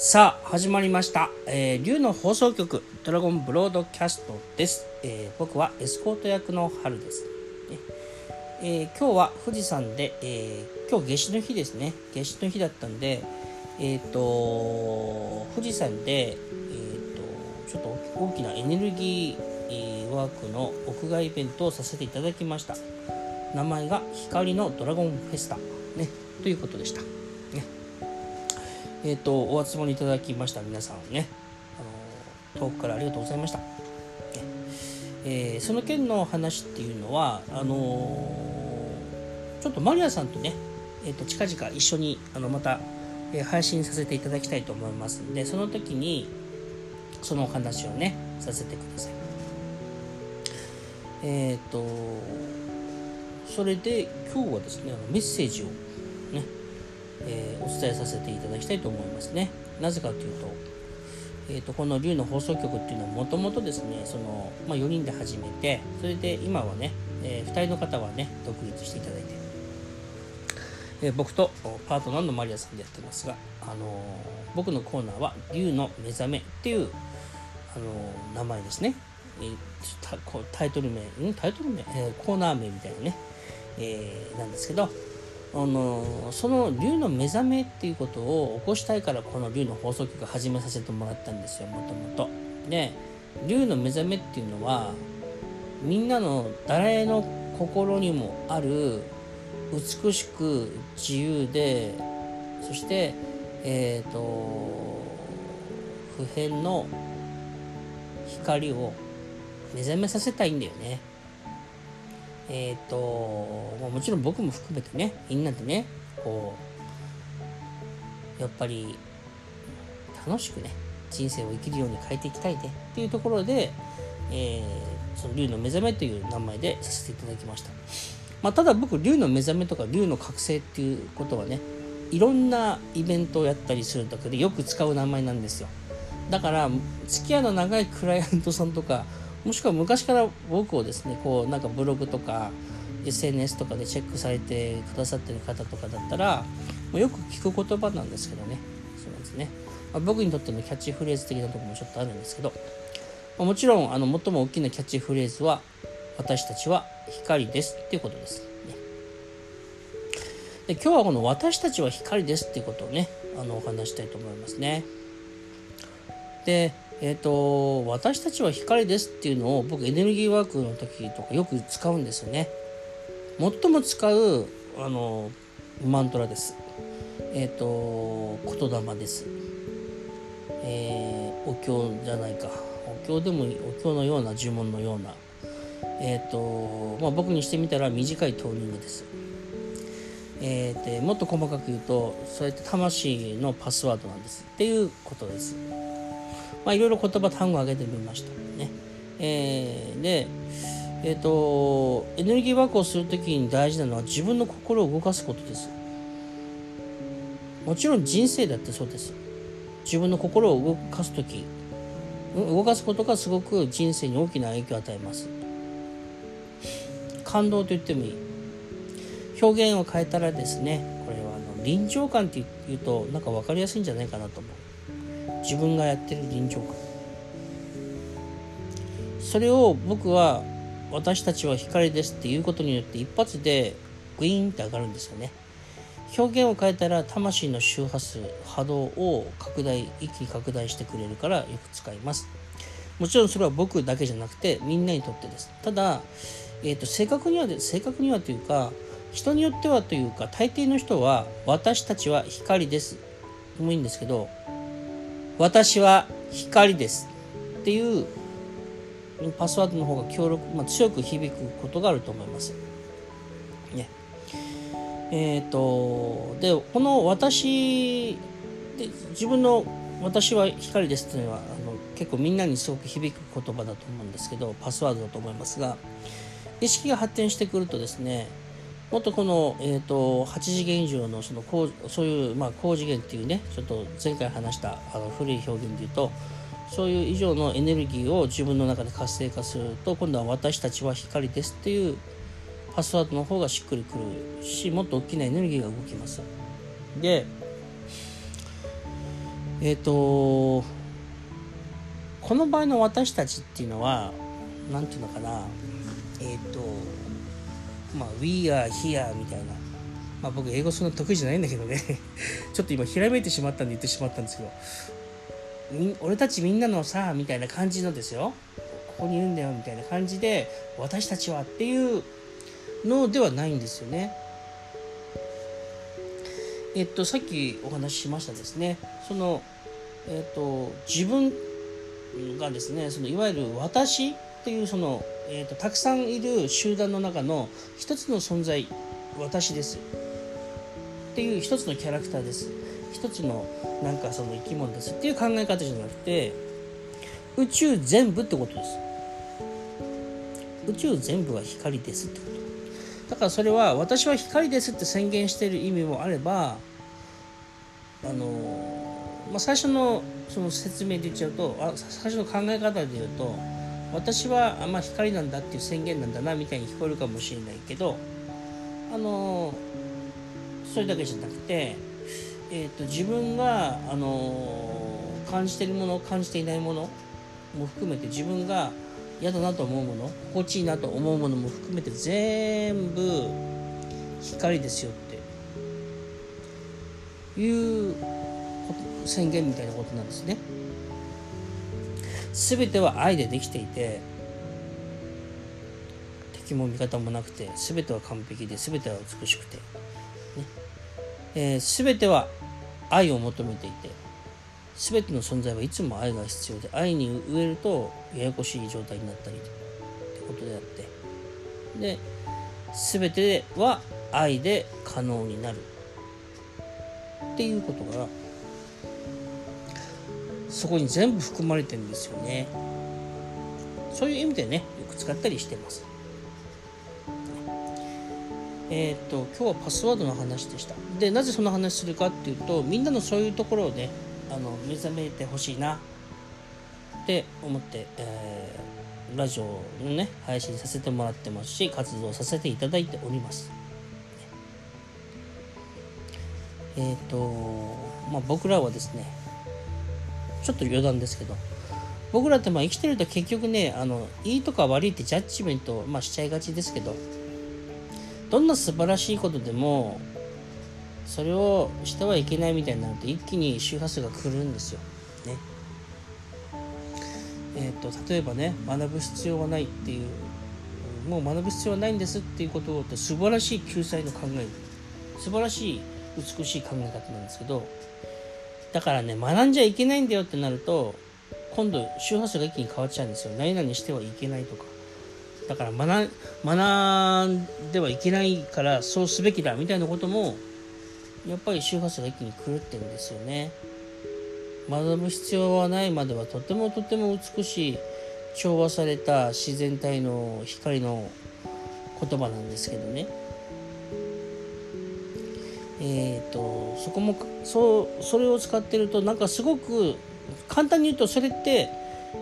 さあ始まりました、えー、竜の放送局ドラゴンブロードキャストです、えー僕はエスコート役の春です、ね。えー今日は富士山で、えー今日夏至の日ですね。夏至の日だったんでえっ、と富士山で、えー、とちょっと大きなエネルギーワークの屋外イベントをさせていただきました。名前が光のドラゴンフェスタ、ね、ということでした、えっ、とお集まりいただきました皆さんね。あの遠くからありがとうございました、えーその件の話っていうのはあのーちょっとマリアさんとね、えー、と近々一緒にあのまた、え配信させていただきたいと思いますんでその時にそのお話をねさせてください。えっ、とそれで今日はですねあのメッセージを、えーお伝えさせていただきたいと思いますね。なぜかというと,、えー、とこの龍の放送局っていうのはもともとですねその、まあ、4人で始めてそれで今はね、え2人の方はね独立していただいてえー僕とパートナーのマリアさんでやってますが、あの僕のコーナーは「竜の目覚め」っていう、あの名前ですね、えータイトル名タイトル名、えコーナー名みたいなね、えなんですけど、あのその竜の目覚めっていうことを起こしたいからこの竜の放送局始めさせてもらったんですよもともと。で竜の目覚めっていうのはみんなの誰の心にもある美しく自由でそしてえっ、と普遍の光を目覚めさせたいんだよね。えっ、ともちろん僕も含めてねみんなでねこうやっぱり楽しくね人生を生きるように変えていきたいねっていうところで、えーその竜の目覚めという名前でさせていただきました。まあ、ただ僕竜の目覚めとか竜の覚醒っていうことはねいろんなイベントをやったりするだけでよく使う名前なんですよだから付き合いの長いクライアントさんとかもしくは昔から僕をですねこうなんかブログとか SNS とかでチェックされてくださってる方とかだったらもうよく聞く言葉なんですけどね。そうなんですね、まあ僕にとってのキャッチフレーズ的なとこもちょっとあるんですけどまあもちろんあの最も大きなキャッチフレーズは私たちは光ですっていうことです、ね、で今日はこの私たちは光ですっていうことをねあのお話したいと思いますね。でえっ、と私たちは光ですっていうのを僕エネルギーワークの時とかよく使うんですよね。最も使うあのマントラです。えっ、と言霊です。えーお経じゃないか。お経でもお経のような呪文のような。えっ、とまあ僕にしてみたら短いトーニングです。えーでもっと細かく言うとそうやって魂のパスワードなんです。っていうことです。まあいろいろ言葉単語を挙げてみましたね。えーでえっ、とエネルギーワークをするときに大事なのは自分の心を動かすことです。もちろん人生だってそうです。自分の心を動かす時うん動かすことがすごく人生に大きな影響を与えます。感動と言ってもいい。表現を変えたらですねこれはあの臨場感って言うとなんか分かりやすいんじゃないかなと思う。自分がやってる臨場感。それを僕は私たちは光ですっていうことによって一発でグイーンって上がるんですよね。表現を変えたら魂の周波数波動を拡大一気に拡大してくれるからよく使います。もちろんそれは僕だけじゃなくてみんなにとってです。ただ、えー、と正確には正確にはというか人によってはというか大抵の人は私たちは光です。でもいいんですけど私は光ですっていうパスワードの方が強力、まあ、強く響くことがあると思います。ね。えっ、とでこの私で自分の私は光ですっていうのはあの結構みんなにすごく響く言葉だと思うんですけどパスワードだと思いますが意識が発展してくるとですねもっとこの、えー、と8次元以上のその高そういう、まあ、高次元っていうねちょっと前回話したあの古い表現で言うとそういう以上のエネルギーを自分の中で活性化すると今度は私たちは光ですっていうパスワードの方がしっくりくるしもっと大きなエネルギーが動きます。でえっ、ー、とこの場合の私たちっていうのは何て言うのかなえっ、ー、とまあ We are here みたいな。まあ僕英語そんな得意じゃないんだけどね。ちょっと今ひらめいてしまったんで言ってしまったんですけど。俺たちみんなのさみたいな感じのですよ。ここにいるんだよみたいな感じで私たちはっていうのではないんですよね。えっとさっきお話ししましたですね。そのえっと自分がですねそのいわゆる私っていうその、えっとたくさんいる集団の中の一つの存在私です。っていう一つのキャラクターです。一つのなんかその生き物です。っていう考え方じゃなくて宇宙全部ってことです。宇宙全部は光です。ってこと。だからそれは私は光ですって宣言してる意味もあればあの、まあ、最初のその説明で言っちゃうとあ最初の考え方で言うと私は、ま、光なんだっていう宣言なんだなみたいに聞こえるかもしれないけどあのそれだけじゃなくてえーと、自分が、あの、感じてるもの感じていないものも含めて自分が嫌だなと思うもの心地いいなと思うものも含めて全部光ですよっていう宣言みたいなことなんですね。全ては愛でできていて敵も味方もなくて全ては完璧で全ては美しくて、ね。えー、全ては愛を求めていて全ての存在はいつも愛が必要で愛に植えるとややこしい状態になったりってことであって。で全ては愛で可能になる。っていうことがそこに全部含まれてるんですよね。そういう意味でねよく使ったりしてます。えっ、と今日はパスワードの話でした。でなぜその話するかっていうとみんなのそういうところをねあの目覚めてほしいなって思って、えー、ラジオのね配信させてもらってますし活動させていただいております。えっ、ー、とまあ僕らはですねちょっと余談ですけど僕らってまあ生きてると結局ねあのいいとか悪いってジャッジメント、まあ、しちゃいがちですけどどんな素晴らしいことでもそれをしてはいけないみたいになると一気に周波数が来るんですよ。ね。え、ー、と例えばね学ぶ必要はないっていうもう学ぶ必要はないんですっていうことを素晴らしい救済の考え素晴らしい美しい考え方なんですけどだからね学んじゃいけないんだよってなると今度周波数が一気に変わっちゃうんですよ。何々してはいけないとか。だから学学んではいけないからそうすべきだみたいなこともやっぱり周波数が一気に狂ってるんですよね。学ぶ必要はない。まではとてもとても美しい調和された自然体の光の言葉なんですけどね。えっ、ー、とそこもそうそれを使ってるとなんかすごく簡単に言うとそれって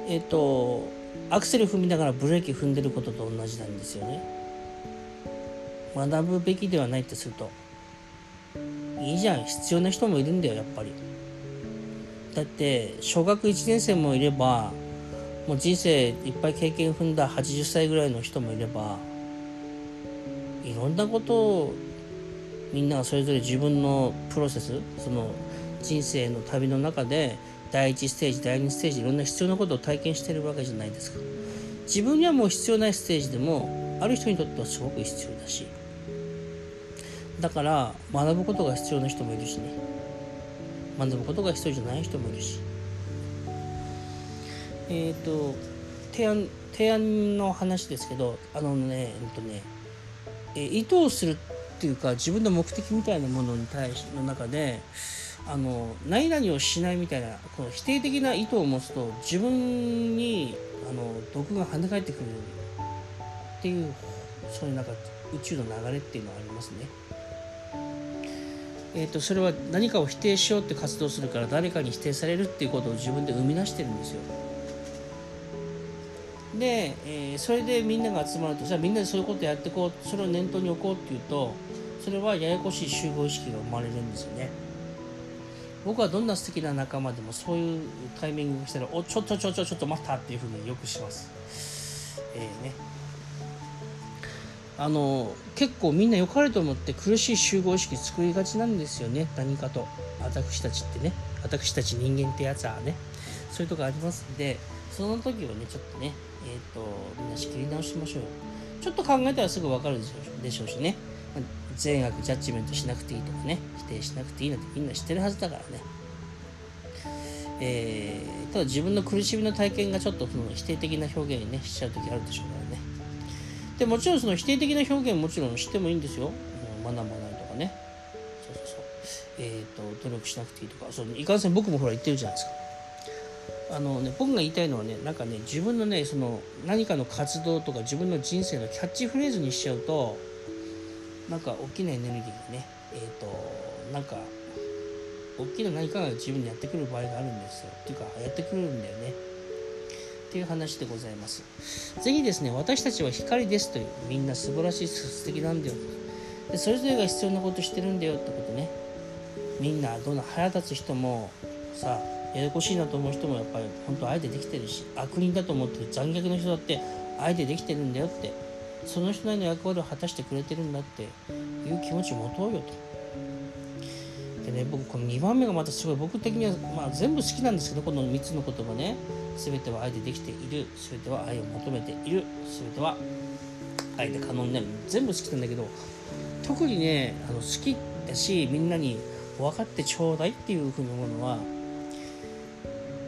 えっ、ー、とアクセル踏みながらブレーキ踏んでることと同じなんですよね。学ぶべきではないってすると。いいじゃん。必要な人もいるんだよやっぱり。だって小学1年生もいればもう人生いっぱい経験踏んだ80歳ぐらいの人もいればいろんなことをみんながそれぞれ自分のプロセスその人生の旅の中で第1ステージ第2ステージいろんな必要なことを体験してるわけじゃないですか。自分にはもう必要ないステージでもある人にとってはすごく必要だし。だから学ぶことが必要な人もいるしね。学ぶことが必要じゃない人もいるし。えっ、ー、と提案提案の話ですけどあのねえっとね、え意図をするっていうか自分の目的みたいなものに対しの中であの何々をしないみたいなこの否定的な意図を持つと自分にあの毒が跳ね返ってくるっていうそういうなんか宇宙の流れっていうのはありますね。えーと、それは何かを否定しようって活動するから誰かに否定されるっていうことを自分で生み出してるんですよ。で、えー、それでみんなが集まるとじゃあみんなでそういうことやってこうそれを念頭に置こうっていうとそれはややこしい集合意識が生まれるんですよね。僕はどんな素敵な仲間でもそういうタイミングが来たら「おちょっとちょちょちょっと待った」っていうふうによくします。えー、ね。あの結構みんな良かれと思って苦しい集合意識作りがちなんですよね。何かと。私たちってね。私たち人間ってやつはね。そういうとこありますんでその時はねちょっとねえっ、ー、とみんな仕切り直しましょうよ。ちょっと考えたらすぐ分かるでしょうしね。善悪ジャッジメントしなくていいとかね。否定しなくていいなんてみんな知ってるはずだからね。えー、ただ自分の苦しみの体験がちょっとその否定的な表現にねしちゃう時あるでしょうからね。でもちろんその否定的な表現もちろんしてもいいんですよ。学ばないとかね。そうそうそう。えっ、ー、と努力しなくていいとか。そのいかんせん僕もほら言ってるじゃないですか。あのね、僕が言いたいのはねなんかね自分のねその何かの活動とか自分の人生のキャッチフレーズにしちゃうとなんか大きなエネルギーがねえっ、ー、となんか大きな何かが自分にやってくる場合があるんですよ。っていうかやってくるんだよね。っていう話でございます。是非ですね私たちは光ですというみんな素晴らしい素敵なんだよでそれぞれが必要なことしてるんだよってことね。みんなどんな腹立つ人もさややこしいなと思う人もやっぱり本当あえてできてるし悪人だと思ってる残虐な人だってあえてできてるんだよってその人なりの役割を果たしてくれてるんだっていう気持ちを持とうよと。でね僕この2番目がまたすごい僕的には、まあ、全部好きなんですけどこの3つの言葉ね。全ては愛でできている。全ては愛を求めている。全ては愛で可能になる。全部好きなんだけど特にねあの好きだしみんなに分かってちょうだいっていうふうに思うのは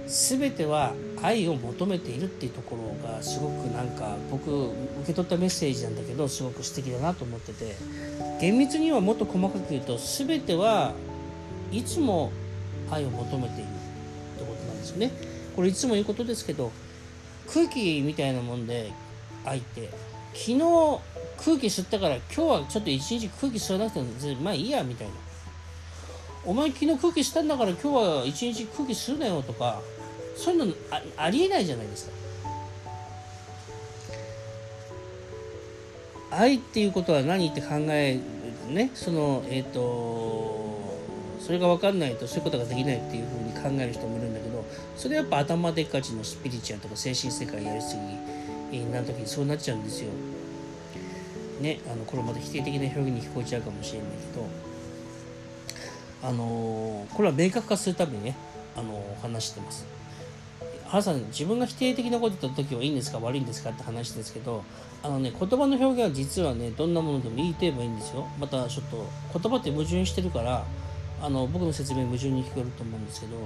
全ては愛を求めているっていうところがすごくなんか僕受け取ったメッセージなんだけどすごく素敵だなと思ってて厳密にはもっと細かく言うと全てはいつも愛を求めているってことなんですよね。これいつも言うことですけど空気みたいなもんで愛って昨日空気吸ったから今日はちょっと一日空気吸わなくてもまあいいやみたいな。お前昨日空気吸ったんだから今日は一日空気吸うなよとかそういうのあありえないじゃないですか。愛っていうことは何って考えねそのえっ、ー、とそれが分かんないとそういうことができないっていうふうに考える人もいるんだけどそれやっぱ頭でっかちのスピリチュアルとか精神世界やりすぎな時にそうなっちゃうんですよ。ねあのこれまた否定的な表現に聞こえちゃうかもしれないけどあのこれは明確化するためにねあの話してます。原さん自分が否定的なこと言った時はいいんですか？悪いんですか？って話ですけどあのね言葉の表現は実はねどんなものでもいいと言えばいいんですよ。またちょっと言葉って矛盾してるからあの僕の説明矛盾に聞こえると思うんですけど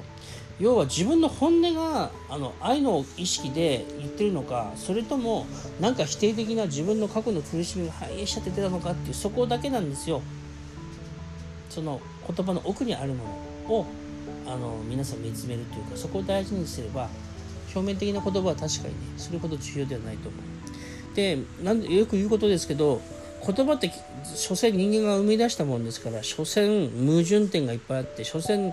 要は自分の本音があの愛の意識で言ってるのかそれともなんか否定的な自分の過去の苦しみが反映しちゃって出たのかっていうそこだけなんですよ。その言葉の奥にあるものをあの皆さん見つめるというかそこを大事にすれば表面的な言葉は確かにねそれほど重要ではないと思う。でなんでよく言うことですけど言葉って所詮人間が生み出したものですから所詮矛盾点がいっぱいあって所詮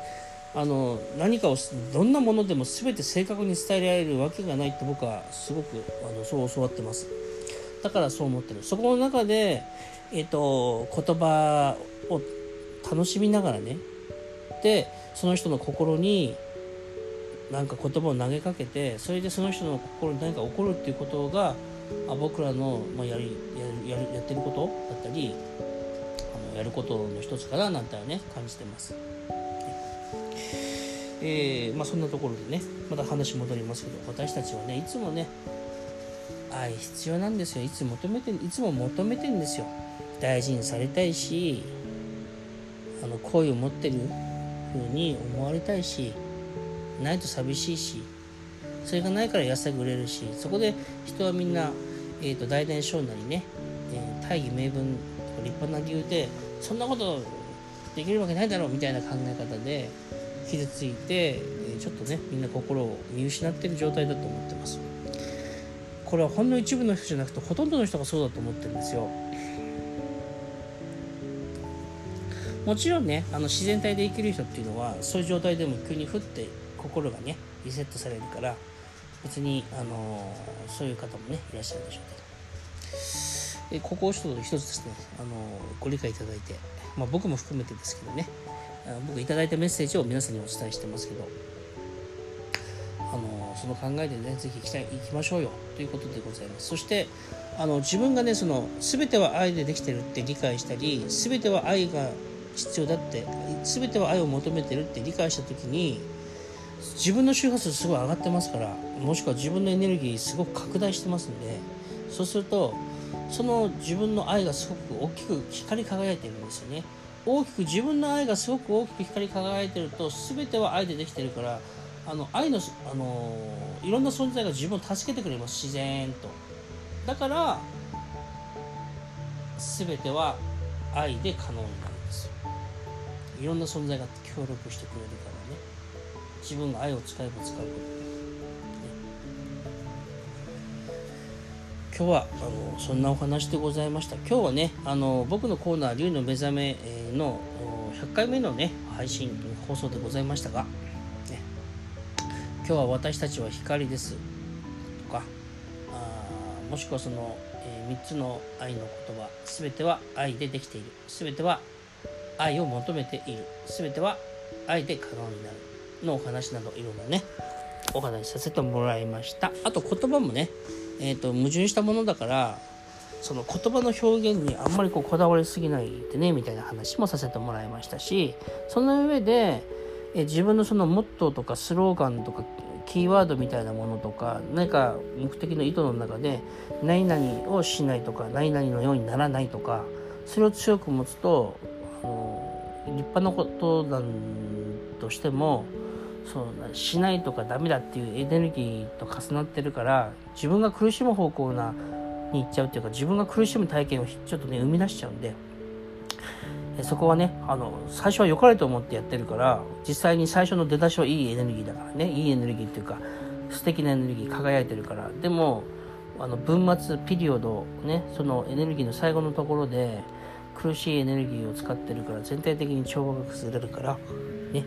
あの何かをどんなものでも全て正確に伝えられるわけがないって僕はすごくあのそう教わってます。だからそう思ってる。そこの中で、えー、と言葉を楽しみながらねでその人の心になんか言葉を投げかけてそれでその人の心に何か起こるっていうことがあ僕らの、まあ、やりやるやってることだったりあのやることの一つかななんてね感じてます。えー、まあ、そんなところでねまた話戻りますけど私たちはねいつもね愛必要なんですよいつ求めていつも求めてるんですよ大事にされたいしあの好意を持ってる風に思われたいしないと寂しいしそれがないから安く売れるしそこで人はみんな、えーと、大伝承なりね、えー、大義名分とか立派な理由でそんなことできるわけないだろうみたいな考え方で傷ついて、えー、ちょっとねみんな心を見失ってる状態だと思ってます。これはほんの一部の人じゃなくてほとんどの人がそうだと思ってるんですよ。もちろんねあの自然体で生きる人っていうのはそういう状態でも急に降って心がねリセットされるから別に、あのー、そういう方もねいらっしゃるでしょうけど。でここを一つ一つですね、あのー、ご理解いただいて、まあ、僕も含めてですけどね、僕いただいたメッセージを皆さんにお伝えしてますけどあのその考えでね是非行きたい行きましょうよということでございます。そしてあの自分がねその全ては愛でできてるって理解したり全ては愛が必要だって全ては愛を求めてるって理解した時に自分の周波数すごい上がってますからもしくは自分のエネルギーすごく拡大してますんでそうするとその自分の愛がすごく大きく光り輝いてるんですよね。大きく自分の愛がすごく大きく光り輝いてると全ては愛でできてるからあの愛の、あのいろんな存在が自分を助けてくれます。自然と。だから全ては愛で可能になるんですよ。いろんな存在が協力してくれるから。自分が愛を使えば使うほど、ね、今日はあのそんなお話でございました。今日はねあの僕のコーナー「龍の目覚め」の100回目のね配信放送でございましたが、ね、今日は私たちは光です。とかあもしくはその、えー、3つの愛の言葉。全ては愛でできている。全ては愛を求めている。全ては愛で可能になる。のお話などいろんなねお話しさせてもらいました。あと言葉もね、えーと、矛盾したものだからその言葉の表現にあんまりこうこだわりすぎないでねみたいな話もさせてもらいましたしその上でえ自分のそのモットーとかスローガンとかキーワードみたいなものとか何か目的の意図の中で何々をしないとか何々のようにならないとかそれを強く持つとあの立派なことなんとしてもそうしないとかダメだっていうエネルギーと重なってるから自分が苦しむ方向なに行っちゃうっていうか自分が苦しむ体験をちょっとね生み出しちゃうんでそこはねあの最初は良かれと思ってやってるから実際に最初の出だしはいいエネルギーだからねいいエネルギーっていうか素敵なエネルギー輝いてるから。でもあの文末ピリオドねそのエネルギーの最後のところで苦しいエネルギーを使ってるから全体的に調和が崩れるからね。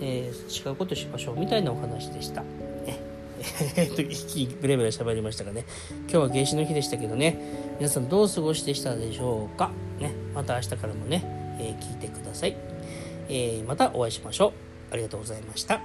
えー、違うことしましょうみたいなお話でした。えっと、一気にブレブレ喋りましたがね、今日は夏至の日でしたけどね、皆さんどう過ごしてしたでしょうか？ね、また明日からもね、えー、聞いてください。えー、またお会いしましょう。ありがとうございました。